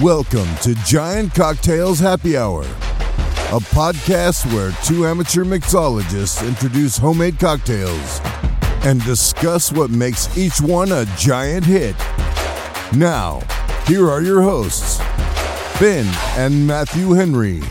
Welcome to Giant Cocktails Happy Hour, a podcast where two amateur mixologists introduce homemade cocktails and discuss what makes each one a giant hit. Now, here are your hosts, Ben and Matthew Henry.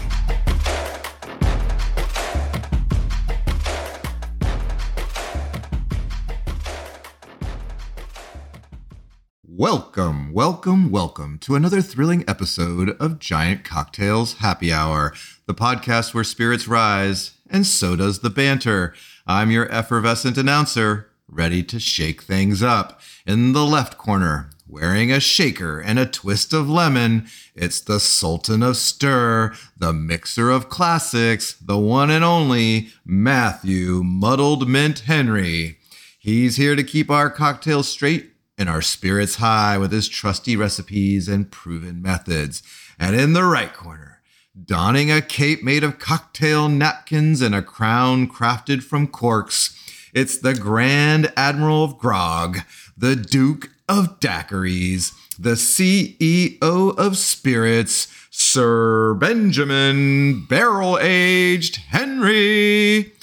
Welcome, welcome, welcome to another thrilling episode of Giant Cocktails Happy Hour, the podcast where spirits rise and so does the banter. I'm your effervescent announcer, ready to shake things up. In the left corner, wearing a shaker and a twist of lemon, it's the Sultan of Stir, the mixer of classics, the one and only Matthew Muddled Mint Henry. He's here to keep our cocktails straight and our spirits high with his trusty recipes and proven methods. And in the right corner, donning a cape made of cocktail napkins and a crown crafted from corks, it's the Grand Admiral of Grog, the Duke of Daiquiris, the CEO of Spirits, Sir Benjamin Barrel Aged Henry.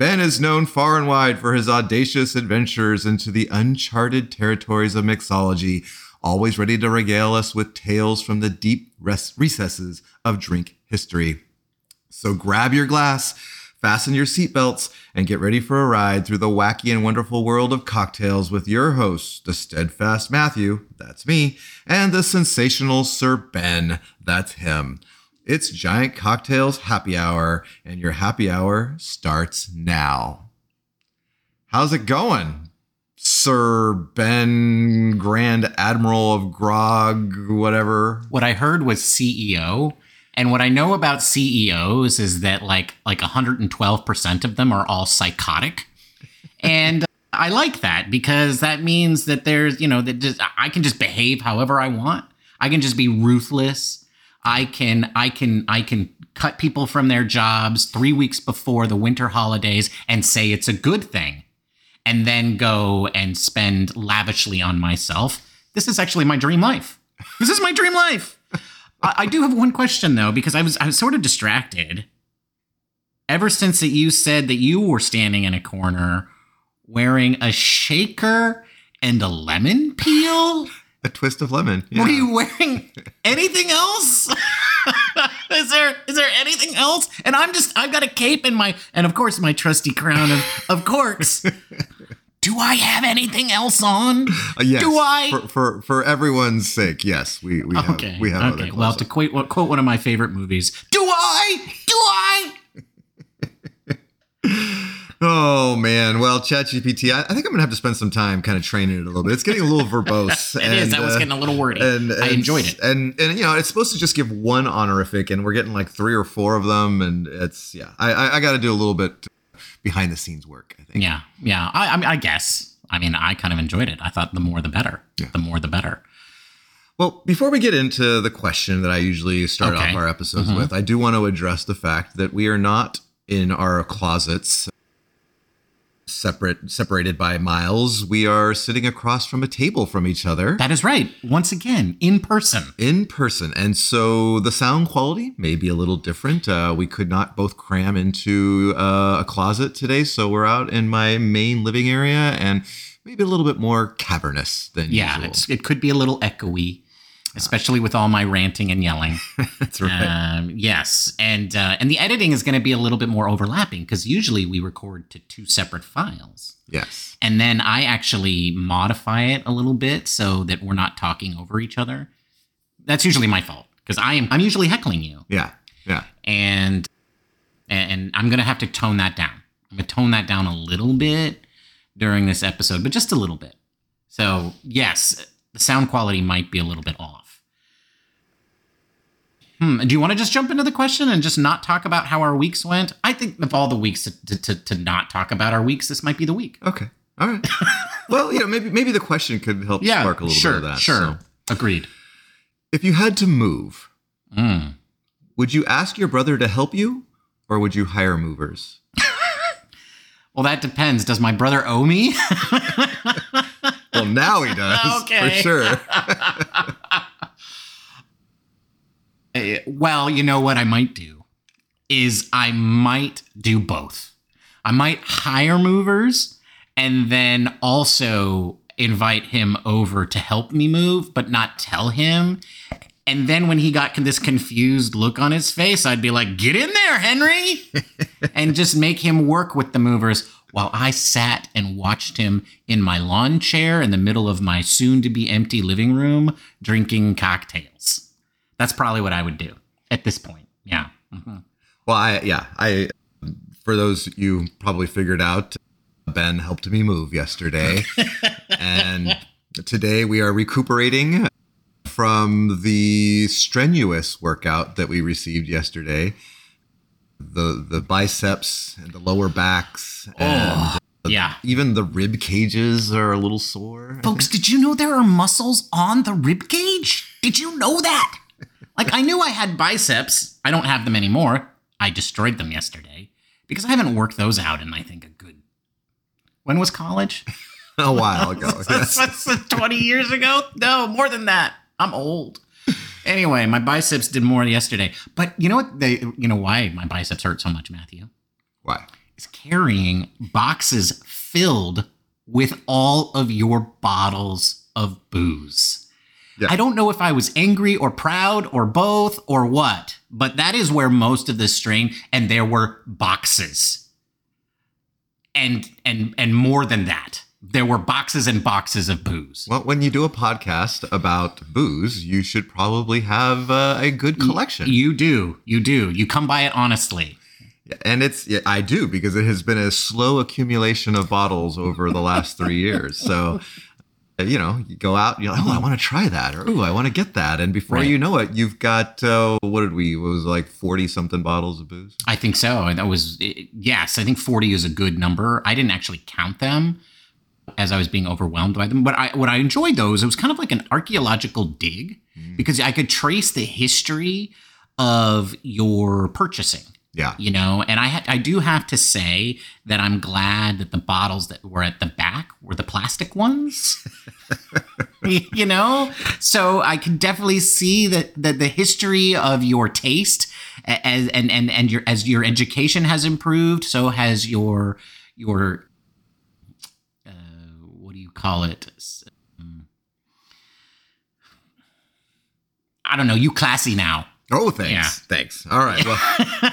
Ben is known far and wide for his audacious adventures into the uncharted territories of mixology, always ready to regale us with tales from the deep res- recesses of drink history. So grab your glass, fasten your seatbelts, and get ready for a ride through the wacky and wonderful world of cocktails with your hosts, the steadfast Matthew, that's me, and the sensational Sir Ben, that's him. It's Giant Cocktails Happy Hour, and your happy hour starts now. How's it going, Sir Ben, Grand Admiral of Grog, whatever? What I heard was CEO, and what I know about CEOs is that like like 112% of them are all psychotic. And I like that because that means that there's, you know, that just I can just behave however I want. I can just be ruthless. I can I can I can cut people from their jobs 3 weeks before the winter holidays and say it's a good thing and then go and spend lavishly on myself. This is actually my dream life. This is my dream life. I, I do have one question though, because I was I was sort of distracted. Ever since that you said that you were standing in a corner wearing a shaker and a lemon peel. A twist of lemon. Were you wearing anything else? is there is there anything else? And I'm just I've got a cape in my and of course my trusty crown of, of corks. Do I have anything else on? Uh, yes, Do I? For, for for everyone's sake, yes, we we have okay. we have okay. Well, to quote quote one of my favorite movies. Do I? Do I? Oh man, well, ChatGPT, I, I think I'm gonna have to spend some time kind of training it a little bit. It's getting a little verbose. It is. I was getting a little wordy. I enjoyed it. And and you know, it's supposed to just give one honorific, and we're getting like three or four of them, and it's yeah. I I, I got to do a little bit behind the scenes work. I think. Yeah, yeah. I, I mean, I guess. I mean, I kind of enjoyed it. I thought the more the better. Yeah. The more the better. Well, before we get into the question that I usually start Okay. off our episodes Mhm. with, I do want to address the fact that we are not in our closets separate separated by miles. We are sitting across from a table from each other. That is right. Once again, in person. in person. And so the sound quality may be a little different. Uh, we could not both cram into uh, a closet today. So we're out in my main living area and maybe a little bit more cavernous than Yeah, usual. it's, it could be a little echoey, especially with all my ranting and yelling. That's right. Um, yes, and uh, and the editing is going to be a little bit more overlapping because usually we record to two separate files, yes. and then I actually modify it a little bit so that we're not talking over each other. That's usually my fault because I am I'm usually heckling you, Yeah. Yeah. and and I'm gonna have to tone that down. I'm gonna tone that down a little bit during this episode, but just a little bit. So yes, the sound quality might be a little bit off. Hmm. Do you want to just jump into the question and just not talk about how our weeks went? I think of all the weeks to, to, to, not talk about our weeks, this might be the week. Okay. All right. well, you know, maybe maybe the question could help Yeah, spark a little sure, bit of that. sure. So, Agreed. if you had to move, Mm. would you ask your brother to help you or would you hire movers? Well, that depends. Does my brother owe me? Well, now he does. Okay. For sure. Uh, well, you know what I might do is I might do both. I might hire movers and then also invite him over to help me move, but not tell him. And then when he got this confused look on his face, I'd be like, get in there, Henry, and just make him work with the movers while I sat and watched him in my lawn chair in the middle of my soon to be empty living room drinking cocktails. That's probably what I would do at this point. Yeah. Mm-hmm. Well, I, yeah, I, for those you probably figured out, Ben helped me move yesterday. and today we are recuperating from the strenuous workout that we received yesterday. The the biceps and the lower backs and Oh, yeah. even the rib cages are a little sore. Folks, did you know there are muscles on the rib cage? Did you know that? Like, I knew I had biceps. I don't have them anymore. I destroyed them yesterday because I haven't worked those out in, I think, a good. When was college? a while ago. yes. That's 20 years ago? No, more than that. I'm old. Anyway, my biceps did more yesterday. But you know what? They, you know why my biceps hurt so much, Matthew? Why? It's carrying boxes filled with all of your bottles of booze. Yeah. I don't know if I was angry or proud or both or what, but that is where most of the strain and there were boxes. And and and more than that. There were boxes and boxes of booze. Well, when you do a podcast about booze, you should probably have uh, a good collection. You do. You do. You come by it honestly. And it's yeah, I do because it has been a slow accumulation of bottles over the last three years. So, you know, you go out, you're like, oh, I want to try that, or oh, I want to get that, and before Right. you know it, you've got uh, what did we? It was like forty something bottles of booze. I think so. And that was yes, I think 40 is a good number. I didn't actually count them as I was being overwhelmed by them, but I what I enjoyed those, it was kind of like an archaeological dig because I could trace the history of your purchasing. Yeah, You know, and I ha- I do have to say that I'm glad that the bottles that were at the back were the plastic ones. you know, so I can definitely see that that the history of your taste as and and and your as your education has improved, so has your your uh, what do you call it? Um, I don't know. You classy now. Oh, thanks. Yeah. Thanks. All right. Well,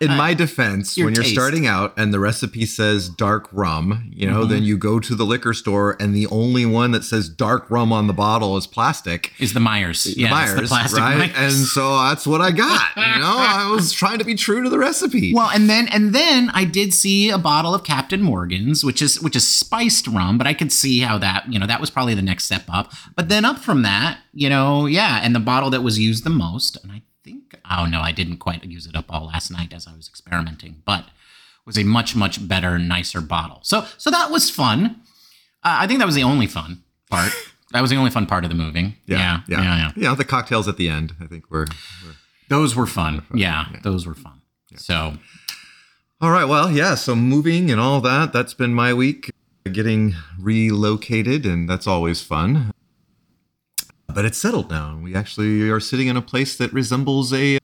in my defense, Your when you're starting out and the recipe says dark rum, you know, Mm-hmm. then you go to the liquor store and the only one that says dark rum on the bottle is plastic. Is the Myers? Yeah, it's Myers, the plastic right? Myers. And so that's what I got. You know, I was trying to be true to the recipe. Well, and then and then I did see a bottle of Captain Morgan's, which is which is spiced rum, but I could see how that you know that was probably the next step up. But then up from that, you know, yeah, and the bottle that was used the most, and I oh no, I didn't quite use it up all last night as I was experimenting, but was a much much better, nicer bottle. So so that was fun. Uh, I think that was the only fun part. that was the only fun part of the moving. Yeah, yeah, yeah. yeah. the cocktails at the end, I think were. were Those were fun. Yeah, those were fun. So All right. Well, yeah. So moving and all that, that's been my week. Getting relocated, and that's always fun. But it's settled now. and We actually are sitting in a place that resembles a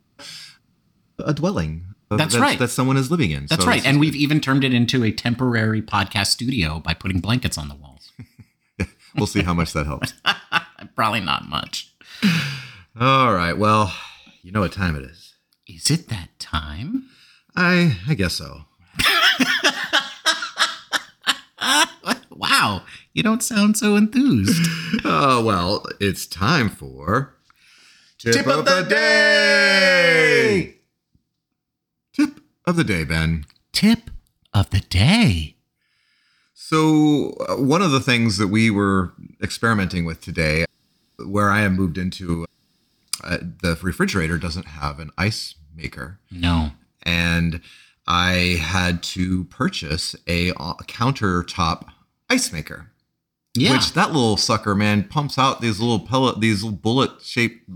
a dwelling. uh, That's right. That someone is living in. That's So right. And we've even turned it into a temporary podcast studio by putting blankets on the walls. We'll see how much that helps. Probably not much. All right. Well, you know what time it is. Is it that time? I I guess so. Wow. You don't sound so enthused. Oh well, it's time for tip, of the day. Tip of the day, Ben. Tip of the day. So, uh, one of the things that we were experimenting with today, where I am moved into, uh, the refrigerator doesn't have an ice maker. No. And I had to purchase a, uh, countertop ice maker. Yeah. Which that little sucker, man, pumps out these little pellet, these little bullet shaped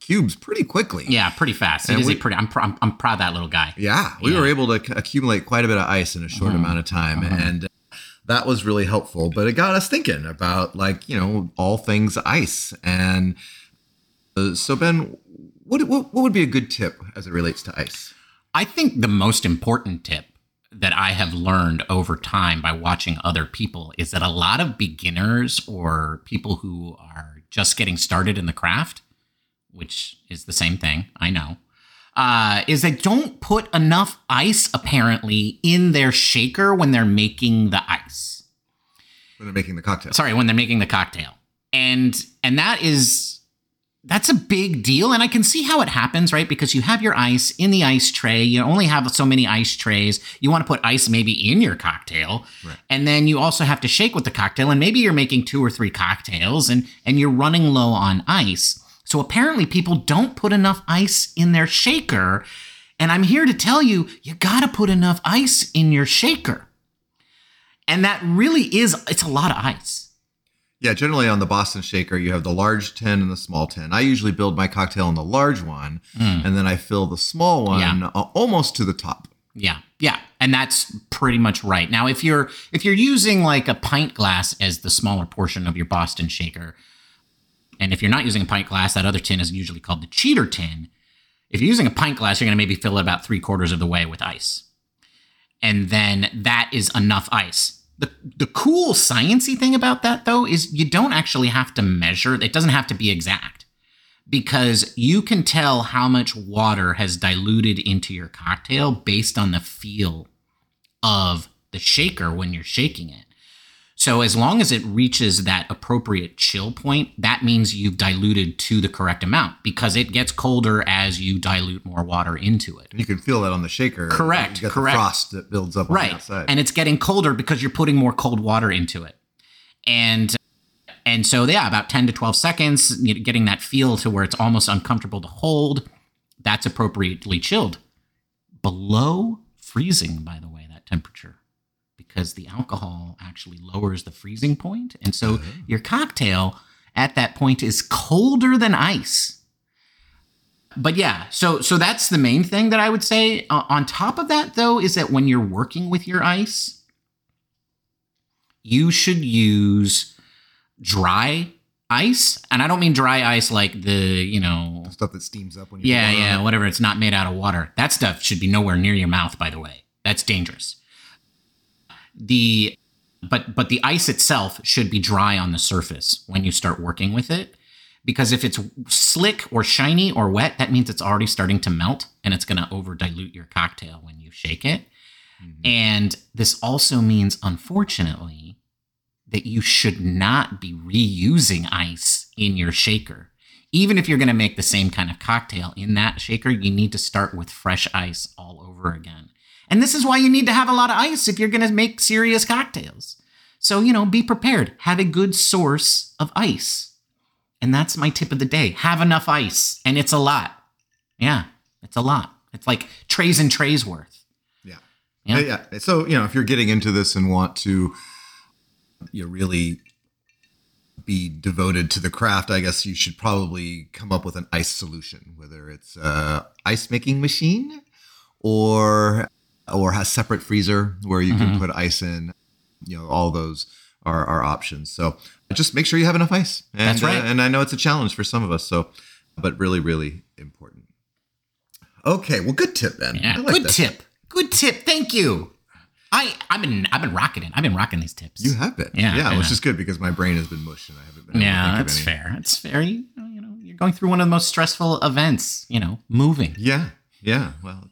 cubes pretty quickly. yeah, pretty fast. It And is we- a pretty. I'm, pr- I'm, I'm proud of that little guy. Yeah, we Yeah. were able to c- accumulate quite a bit of ice in a short Uh-huh. amount of time, and uh, that was really helpful. But it got us thinking about like you know all things ice, and uh, so Ben, what, what what would be a good tip as it relates to ice? I think the most important tip that I have learned over time by watching other people is that a lot of beginners or people who are just getting started in the craft, which is the same thing, I know, uh, is they don't put enough ice apparently in their shaker when they're making the ice. When they're making the cocktail. Sorry, when they're making the cocktail. And and that is that's a big deal. And i can see how it happens right? Because you have your ice in the ice tray. You only have so many ice trays. You want to put ice maybe in your cocktail. Right. and then you also have to shake with the cocktail. And maybe you're making two or three cocktails and and you're running low on ice. So apparently people don't put enough ice in their shaker. And i'm here to tell you you got to put enough ice in your shaker. And that really is it's a lot of ice yeah, generally on the Boston Shaker, you have the large tin and the small tin. I usually build my cocktail in the large one, mm. and then I fill the small one yeah. almost to the top. Yeah, yeah, and that's pretty much right. Now, if you're if you're using like a pint glass as the smaller portion of your Boston Shaker, and if you're not using a pint glass, that other tin is usually called the cheater tin. If you're using a pint glass, you're going to maybe fill it about three quarters of the way with ice, and then that is enough ice the, the cool sciency thing about that though is you don't actually have to measure. It doesn't have to be exact because you can tell how much water has diluted into your cocktail based on the feel of the shaker when you're shaking it so as long as it reaches that appropriate chill point, that means you've diluted to the correct amount because it gets colder as you dilute more water into it. You can feel that on the shaker. Correct. You correct. The frost that builds up right. on the outside. And it's getting colder because you're putting more cold water into it. And and so yeah, about 10 to 12 seconds, getting that feel to where it's almost uncomfortable to hold, that's appropriately chilled. Below freezing, by the way, that temperature because the alcohol actually lowers the freezing point. And so uh-huh. your cocktail at that point is colder than ice. But yeah, so so that's the main thing that I would say. Uh, on top of that though is that when you're working with your ice, you should use dry ice and i don't mean dry ice like the you know stuff that steams up when you yeah yeah whatever it's not made out of water that stuff should be nowhere near your mouth by the way that's dangerous the but but the ice itself should be dry on the surface when you start working with it. Because if it's slick or shiny or wet that means it's already starting to melt and it's going to over dilute your cocktail when you shake it. Mm-hmm. and this also means unfortunately that you should not be reusing ice in your shaker. Even if you're going to make the same kind of cocktail in that shaker you need to start with fresh ice all over again and this is why you need to have a lot of ice if you're going to make serious cocktails. So, you know, be prepared. Have a good source of ice. And that's my tip of the day. Have enough ice. And it's a lot. Yeah, it's a lot. It's like trays and trays worth. Yeah. Yeah. yeah. So, you know, if you're getting into this and want to you know, really be devoted to the craft, I guess you should probably come up with an ice solution, whether it's a ice making machine or or has separate freezer where you mm-hmm. can put ice in. You know, all those are, are options. So just make sure you have enough ice. And, That's right. Uh, and I know it's a challenge for some of us. So, but really, really important. Okay, well, good tip then. Yeah, like good tip. Good tip. Thank you. I I've been I've been rocking it. I've been rocking these tips. You have been. Yeah, yeah, yeah. which is good because my brain has been mush and I haven't been. yeah, that's fair. It's fair. You, you know, you're going through one of the most stressful events. You know, moving. Yeah, yeah. Well,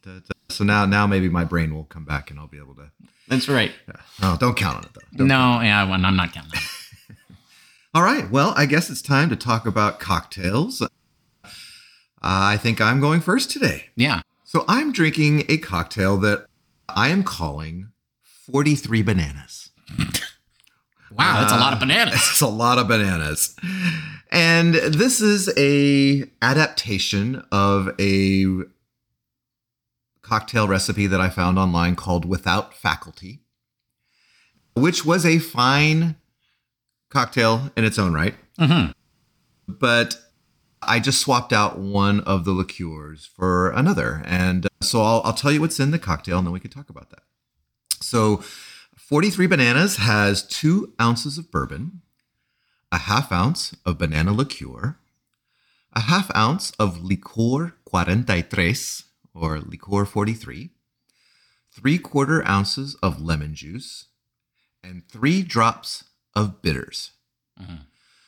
so now now maybe my brain will come back and I'll be able to. That's right. Yeah. Oh, don't count on it though. Don't no, yeah, well, I'm not counting. All right. Well, I guess it's time to talk about cocktails. Uh, I think I'm going first today. Yeah. So I'm drinking a cocktail that I am calling 43 bananas. wow, that's uh, a lot of bananas. It's a lot of bananas. And this is a adaptation of a cocktail recipe that I found online called Without Faculty, which was a fine cocktail in its own right. Mm-hmm. But I just swapped out one of the liqueurs for another. And so I'll, I'll tell you what's in the cocktail and then we can talk about that. So 43 Bananas has two ounces of bourbon, a half ounce of banana liqueur, a half ounce of Licor 43 or liqueur 43, three quarter ounces of lemon juice, and three drops of bitters. Mhm.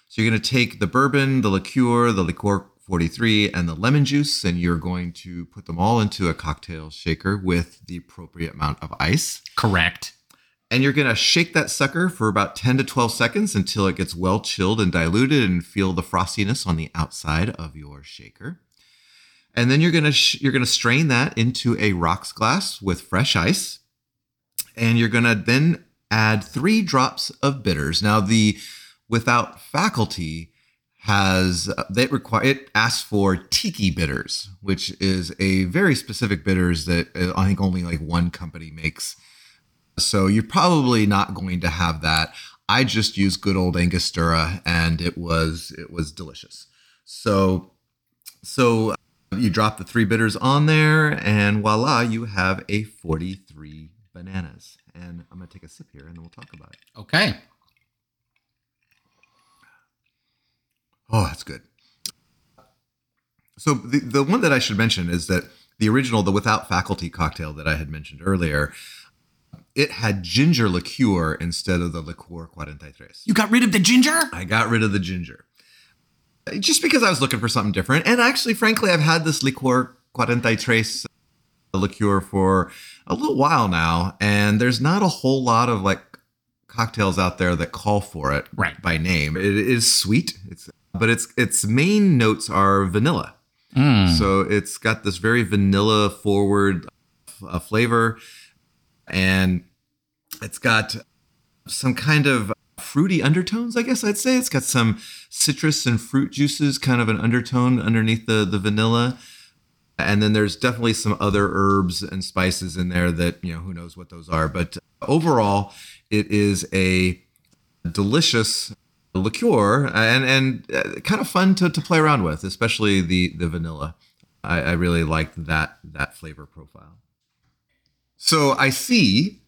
So you're going to take the bourbon, the liqueur, the liqueur 43, and the lemon juice, and you're going to put them all into a cocktail shaker with the appropriate amount of ice. Correct. And you're going to shake that sucker for about 10 to 12 seconds until it gets well chilled and diluted and feel the frostiness on the outside of your shaker. And then you're to sh- you're to strain that into a rocks glass with fresh ice. And you're to then add 3 drops of bitters. Now the without faculty has that require it asks for tiki bitters, which is a very specific bitters that uh, I think only like one company makes. So you're probably not going to have that. I just used good old Angostura, and it was it was delicious. So so you drop the three bitters on there, and voila, you have a 43 bananas. And I'm gonna take a sip here, and then we'll talk about it. Okay. Oh, that's good. So the the one that I should mention is that the original, the without faculty cocktail that I had mentioned earlier, it had ginger liqueur instead of the liqueur 43. You got rid of the ginger? I got rid of the ginger. Just because I was looking for something different. And actually, frankly, I've had this liqueur 43 liqueur for a little while now, and there's not a whole lot of like cocktails out there that call for it Right. by name. It is sweet. It's but its its main notes are vanilla. Mm. So it's got this very vanilla forward uh, flavor, and it's got some kind of fruity undertones. I guess I'd say it's got some citrus and fruit juices, kind of an undertone underneath the the vanilla. And then there's definitely some other herbs and spices in there that you know who knows what those are. But overall, it is a delicious liqueur and and uh, kind of fun to, to play around with, especially the the vanilla. I, I really liked that that flavor profile. So I see,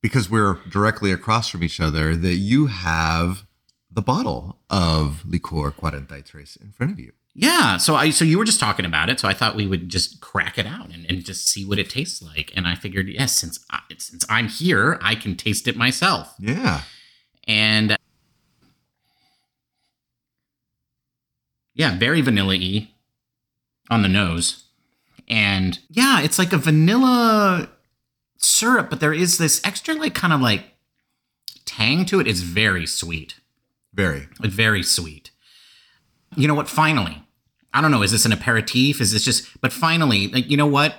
because we're directly across from each other, that you have the bottle of Licor 43 in front of you. Yeah. So I so you were just talking about it, so I thought we would just crack it out and, and just see what it tastes like. And I figured, yes, since I, since I'm here, I can taste it myself. Yeah. And yeah, very vanilla y on the nose. And yeah, it's like a vanilla syrup, but there is this extra, like, kind of like tang to it. It's very sweet. Very. Very sweet. You know what? Finally, I don't know. Is this an aperitif? Is this just, but finally, like, you know what?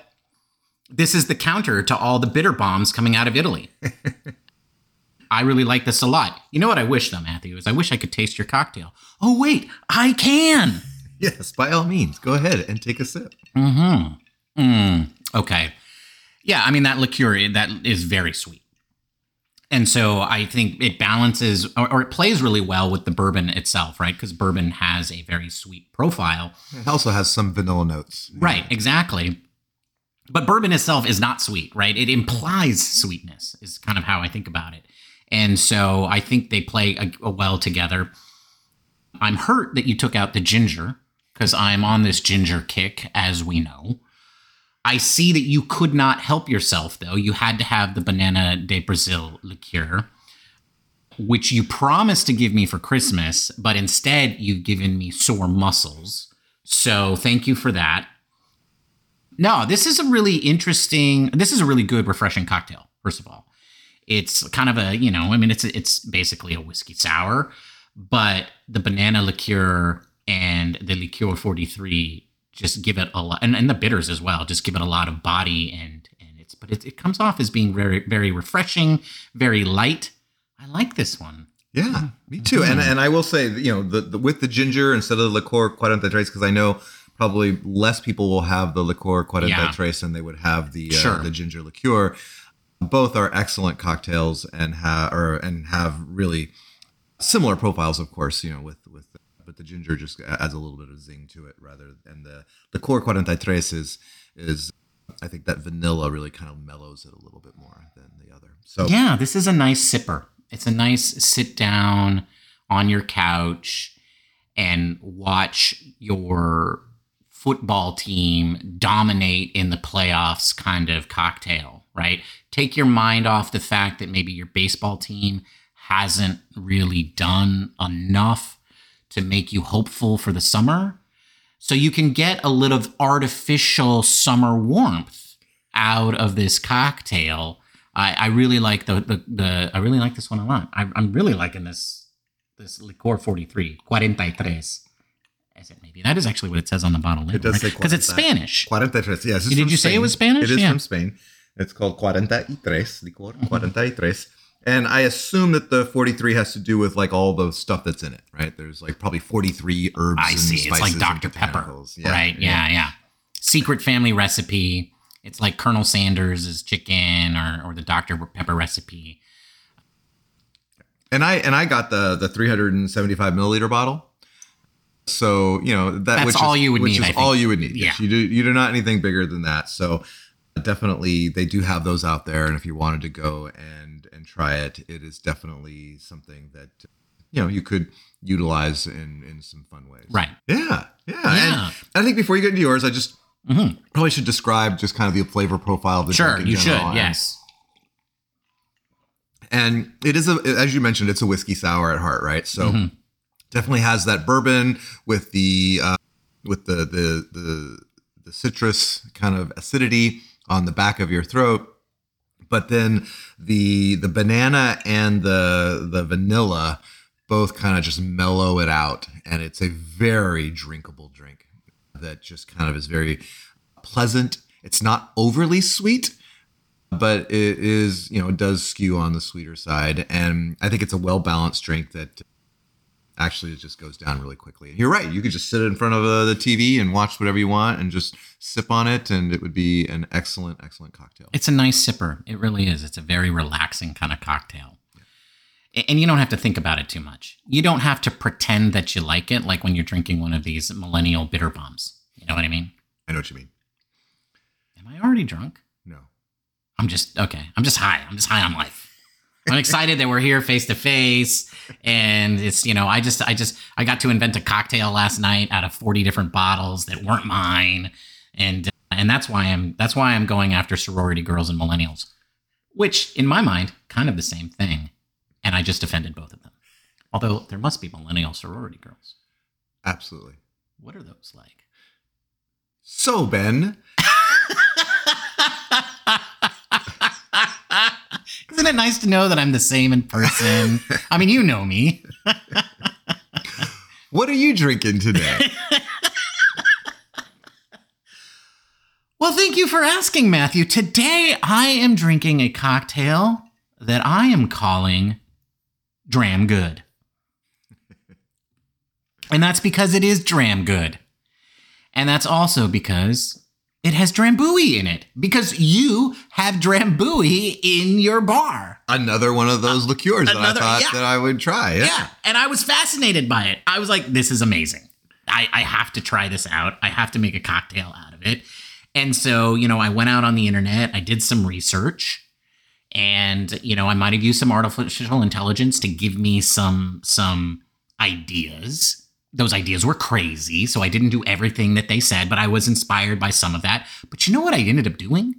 This is the counter to all the bitter bombs coming out of Italy. I really like this a lot. You know what I wish though, Matthew, is I wish I could taste your cocktail. Oh, wait, I can. Yes, by all means, go ahead and take a sip. Mm-hmm. Mm, okay. Yeah, I mean that liqueur that is very sweet. And so I think it balances or, or it plays really well with the bourbon itself, right? Because bourbon has a very sweet profile. It also has some vanilla notes. Right, exactly. But bourbon itself is not sweet, right? It implies sweetness, is kind of how I think about it. And so I think they play a, a well together. I'm hurt that you took out the ginger because I'm on this ginger kick, as we know. I see that you could not help yourself, though. You had to have the Banana de Brazil liqueur, which you promised to give me for Christmas, but instead you've given me sore muscles. So thank you for that. No, this is a really interesting. This is a really good, refreshing cocktail. First of all, it's kind of a you know, I mean, it's it's basically a whiskey sour, but the banana liqueur and the liqueur forty three just give it a lot, and, and the bitters as well, just give it a lot of body and and it's but it, it comes off as being very very refreshing, very light. I like this one. Yeah, me too. And and I will say, you know, the, the with the ginger instead of the liqueur 43 because I know probably less people will have the liqueur 43 Yeah. than they would have the uh, Sure. the ginger liqueur. Both are excellent cocktails and have or and have really similar profiles, of course. You know, with the ginger just adds a little bit of zing to it rather and the liqueur 43 is is I think that vanilla really kind of mellows it a little bit more than the other. So Yeah, this is a nice sipper. It's a nice sit down on your couch and watch your football team dominate in the playoffs kind of cocktail, right? Take your mind off the fact that maybe your baseball team hasn't really done enough to make you hopeful for the summer. So you can get a little artificial summer warmth out of this cocktail. I, I really like the, the the I really like this one a lot. I, I'm really liking this this liqueur 43 43 is it maybe that is actually what it says on the bottle label It does say because it's 40. spanish 43. Yes. Did you say it was Spanish? It is Yeah. from Spain. It's called 43, licor 43. And I assume that the 43 has to do with like all the stuff that's in it, right? There's like probably 43 herbs i see it's like dr pepper botanicals. right yeah, yeah secret family recipe it's like colonel sanders' chicken or, or the dr pepper recipe And I and I got the the 375 milliliter bottle. So you know that That's which all is, you would which need, Is I think. all you would need. Yes, Yeah. you do. You do not anything bigger than that. So definitely, they do have those out there. And if you wanted to go and and try it, it is definitely something that you know you could utilize in in some fun ways. right Yeah. Yeah. Yeah. And I think before you get into yours, I just Mhm. probably should describe just kind of the flavor profile of the sure you should yes and it is a as you mentioned it's a whiskey sour at heart right so Mhm. definitely has that bourbon with the uh, with the, the the the citrus kind of acidity on the back of your throat but then the the banana and the the vanilla both kind of just mellow it out and it's a very drinkable drink that just kind of is very pleasant. It's not overly sweet but it is you know it does skew on the sweeter side and i think it's a well balanced drink that actually it just goes down really quickly And you're right you could just sit in front of uh, the tv and watch whatever you want and just sip on it and it would be an excellent excellent cocktail It's a nice sipper. It really is. It's a very relaxing kind of cocktail. A- And you don't have to think about it too much. You don't have to pretend that you like it like when you're drinking one of these millennial bitter bombs. You know what I mean? i know what you mean Am I already drunk? no I'm just okay. I'm just high. I'm just high on life. I'm excited that we're here face to face and it's you know I just I just I got to invent a cocktail last night out of 40 different bottles that weren't mine and and that's why I'm that's why I'm going after sorority girls and millennials which in my mind kind of the same thing and I just offended both of them. Although there must be millennial sorority girls. absolutely What are those like? so ben Nice to know that I'm the same in person? I mean, you know me. what are you drinking today Well, thank you for asking, Matthew. Today I am drinking a cocktail that I am calling Dram Good. And that's because it is Dram Good. And that's also because it has Drambuie in it. Because you have Drambuie in your bar. another one of those uh, liqueurs that i thought yeah. that i would try yeah. Yeah. And I was fascinated by it. I was like, this is amazing. I, I have to try this out. I have to make a cocktail out of it. And so, you know, I went out on the internet, I did some research, and you know, I might have used some artificial intelligence to give me some some ideas. Those ideas were crazy, so I didn't do everything that they said, but I was inspired by some of that. But you know what I ended up doing?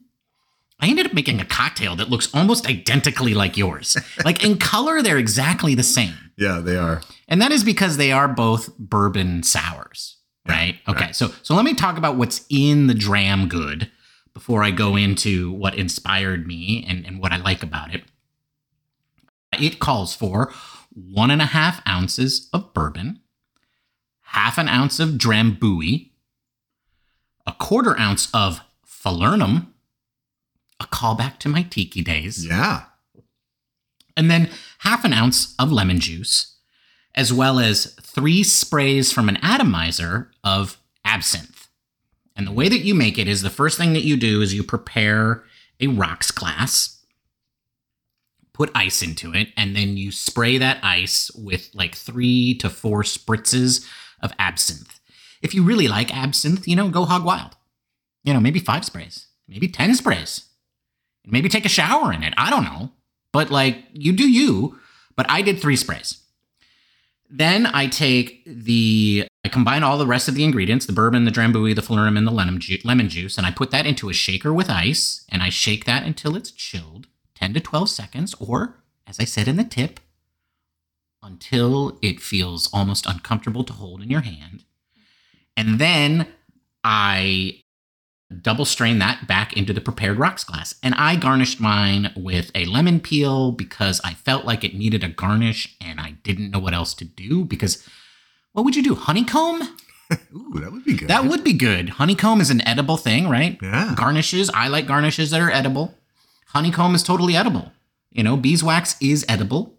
I ended up making a cocktail that looks almost identically like yours. like in color, they're exactly the same. yeah they are And that is because they are both bourbon sours, right? okay. right. So so let me talk about what's in the dram good before I go into what inspired me and, and what I like about it. It calls for one and a half ounces of bourbon, half an ounce of drambuie, a quarter ounce of falernum, a callback to my tiki days yeah and then half an ounce of lemon juice, as well as three sprays from an atomizer of absinthe. And the way that you make it is the first thing that you do is you prepare a rocks glass, put ice into it, and then you spray that ice with like three to four spritzes of absinthe. If you really like absinthe, you know, go hog wild. You know, maybe five sprays, maybe 10 sprays. Maybe take a shower in it. I don't know. But like you do you, but I did three sprays. Then I take the, I combine all the rest of the ingredients the bourbon, the drambuie, the falernum, and the lemon, ju- lemon juice, and I put that into a shaker with ice, and I shake that until it's chilled 10 to 12 seconds, or as I said in the tip, until it feels almost uncomfortable to hold in your hand. And then I double strain that back into the prepared rocks glass. And I garnished mine with a lemon peel because I felt like it needed a garnish and I didn't know what else to do because what would you do? Honeycomb? Ooh, that would be good. That would be good. Honeycomb is an edible thing, right? Yeah. Garnishes, I like garnishes that are edible. Honeycomb is totally edible. You know, beeswax is edible.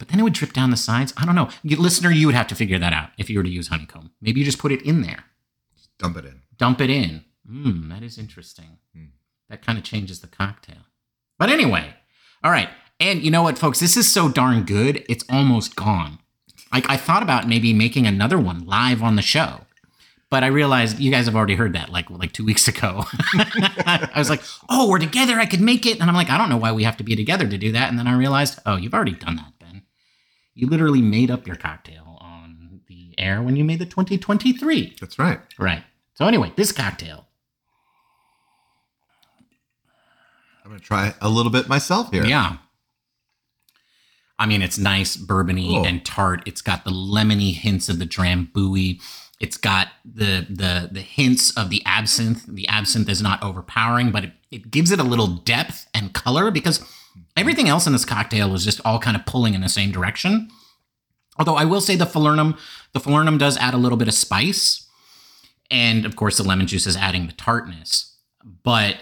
But then it would drip down the sides. I don't know. You, listener, you would have to figure that out if you were to use honeycomb. Maybe you just put it in there, Dump it in. dump it in. Mmm, that is interesting. Hmm. That kind of changes the cocktail. But anyway, all right. And you know what, folks? This is so darn good, it's almost gone. Like I thought about maybe making another one live on the show, but I realized you guys have already heard that like like two weeks ago. I was like, oh, we're together. I could make it, and I'm like, I don't know why we have to be together to do that. And then I realized, oh, you've already done that. You literally made up your cocktail on the air when you made the 2023. That's right. Right. So anyway, this cocktail. I'm going to try a little bit myself here. Yeah. I mean, it's nice, bourbony Oh. and tart. It's got the lemony hints of the drambuie. It's got the the the hints of the absinthe. The absinthe is not overpowering, but it, it gives it a little depth and color because everything else in this cocktail is just all kind of pulling in the same direction. Although I will say the falernum, the falernum does add a little bit of spice, and of course the lemon juice is adding the tartness. But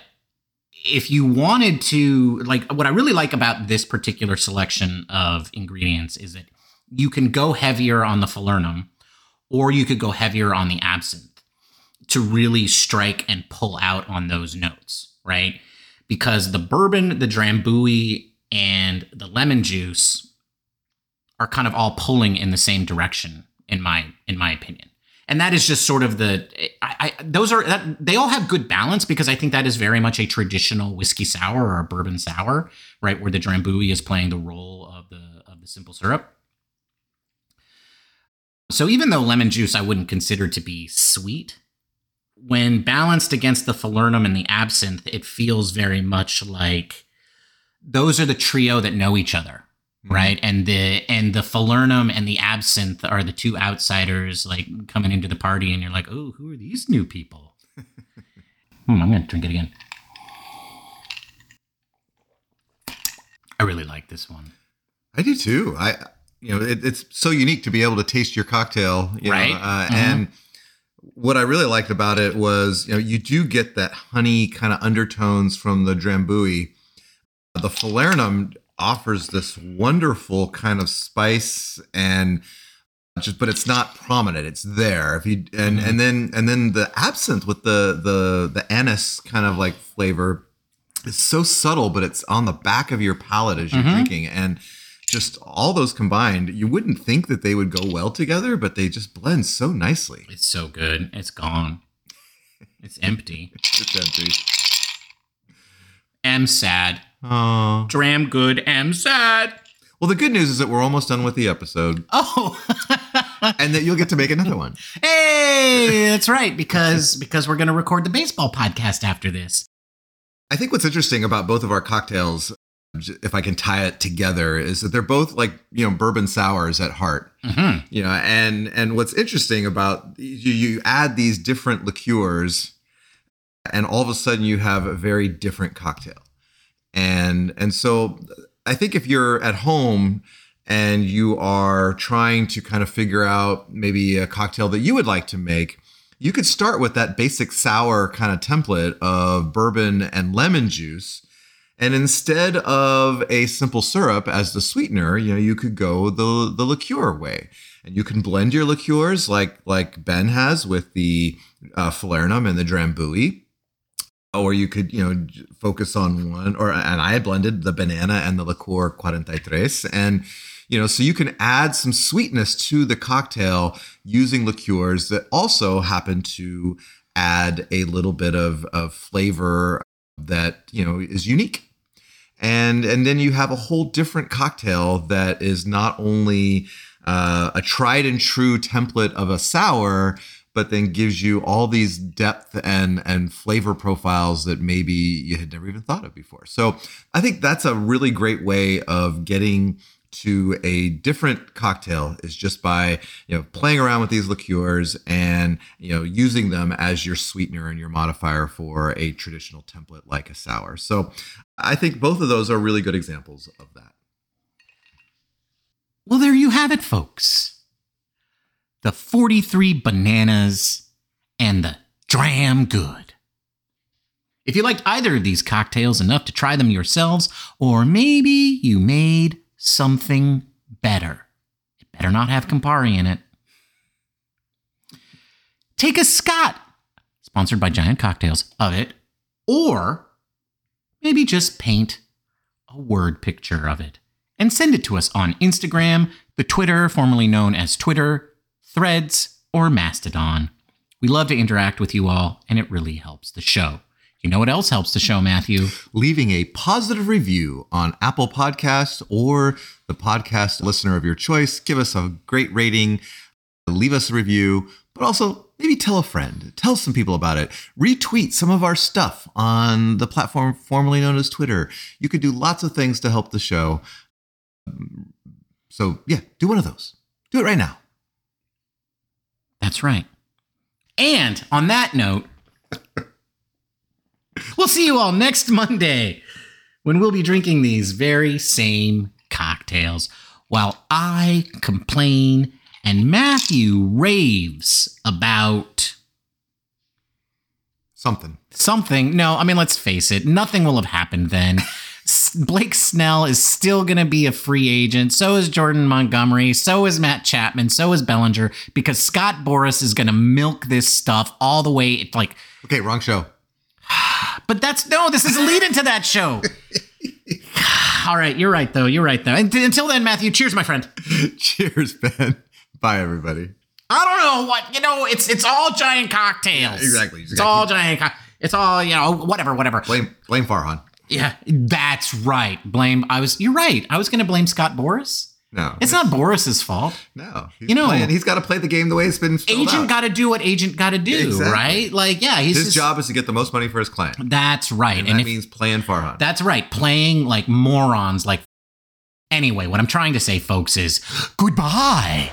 if you wanted to like what i really like about this particular selection of ingredients is that you can go heavier on the falernum or you could go heavier on the absinthe to really strike and pull out on those notes right because the bourbon the drambuie and the lemon juice are kind of all pulling in the same direction in my in my opinion and that is just sort of the I, I those are that they all have good balance because I think that is very much a traditional whiskey sour or a bourbon sour, right, where the drambuie is playing the role of the of the simple syrup. So even though lemon juice I wouldn't consider to be sweet, when balanced against the falernum and the absinthe, it feels very much like those are the trio that know each other right and the and the falernum and the absinthe are the two outsiders like coming into the party and you're like oh who are these new people hmm, i'm gonna drink it again i really like this one I do too. I, you know, it, it's so unique to be able to taste your cocktail, you Right. Know, uh, Mhm. And what I really liked about it was, you know, you do get that honey kind of undertones from the drambuie. The falernum offers this wonderful kind of spice and just, but it's not prominent. It's there. If you and Mhm. and then and then the absinthe with the the the anise kind of like flavor is so subtle, but it's on the back of your palate as you're Mhm. drinking and just all those combined, you wouldn't think that they would go well together, but they just blend so nicely. it's so good it's gone it's empty It's empty. am sad Oh. dram good am sad Well, the good news is that we're almost done with the episode oh and that you'll get to make another one. hey that's right because because we're gonna record the baseball podcast after this I think what's interesting about both of our cocktails, if I can tie it together, is that they're both like, you know, bourbon sours at heart. Mhm. you know and and what's interesting about you you add these different liqueurs and all of a sudden you have a very different cocktail and and so i think if you're at home and you are trying to kind of figure out maybe a cocktail that you would like to make you could start with that basic sour kind of template of bourbon and lemon juice and instead of a simple syrup as the sweetener, you know, you could go the the liqueur way, and you can blend your liqueurs like like Ben has with the uh, falernum and the drambuie, or you could you know focus on one. Or and I blended the banana and the liqueur 43, and you know, so you can add some sweetness to the cocktail using liqueurs that also happen to add a little bit of of flavor that you know is unique and and then you have a whole different cocktail that is not only uh, a tried and true template of a sour but then gives you all these depth and and flavor profiles that maybe you had never even thought of before. So I think that's a really great way of getting to a different cocktail is just by you know playing around with these liqueurs and you know using them as your sweetener and your modifier for a traditional template like a sour. So I think both of those are really good examples of that. Well, there you have it, folks the 43 bananas, and the dram good. If you liked either of these cocktails enough to try them yourselves, or maybe you made something better, it better not have Campari in it. Take a Scott, sponsored by Giant Cocktails, of it, or maybe just paint a word picture of it and send it to us on Instagram, the Twitter, formerly known as Twitter, Threads, or Mastodon. We love to interact with you all, and it really helps the show. You know what else helps the show, Matthew? Leaving a positive review on Apple Podcasts or the podcast listener of your choice. Give us a great rating, leave us a review, but also maybe tell a friend, tell some people about it. Retweet some of our stuff on the platform formerly known as Twitter. You could do lots of things to help the show. So, yeah, do one of those. Do it right now. That's right. And on that note, we'll see you all next Monday when we'll be drinking these very same cocktails while I complain and Matthew raves about something. Something. No, I mean, let's face it, nothing will have happened then. Blake Snell is still going to be a free agent. So is Jordan Montgomery. So is Matt Chapman. So is Bellinger because Scott Boras is going to milk this stuff all the way. It's like, okay, wrong show. But that's no, this is leading to that show. all right, you're right, though. You're right, though. And until then, Matthew, cheers, my friend. cheers, Ben. Bye, everybody. I don't know what, you know, it's it's all giant cocktails. Yeah, exactly. It's all giant. Co- it's all, you know, whatever, whatever. Blame, blame Farhan. Yeah, that's right. Blame. I was. You're right. I was going to blame Scott Boras. No, it's, it's not Boras's fault. No, you know playing, he's got to play the game the way it's been. Agent got to do what agent got to do, exactly. right? Like, yeah, his just, job is to get the most money for his client. That's right, and, and that if, means playing Farhan. That's right, playing like morons. Like, anyway, what I'm trying to say, folks, is goodbye.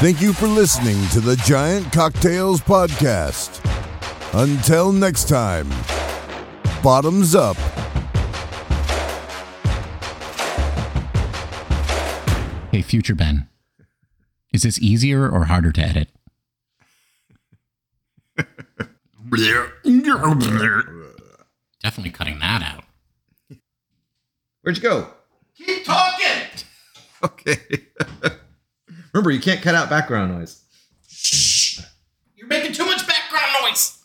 Thank you for listening to the Giant Cocktails Podcast. Until next time, bottoms up. Hey, future Ben, is this easier or harder to edit? Definitely cutting that out. Where'd you go? Keep talking. okay. Remember, you can't cut out background noise. Shh. You're making too much background noise.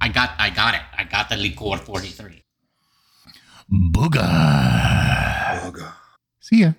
I got I got it. I got the Licor 43. Booga. Booga. See ya.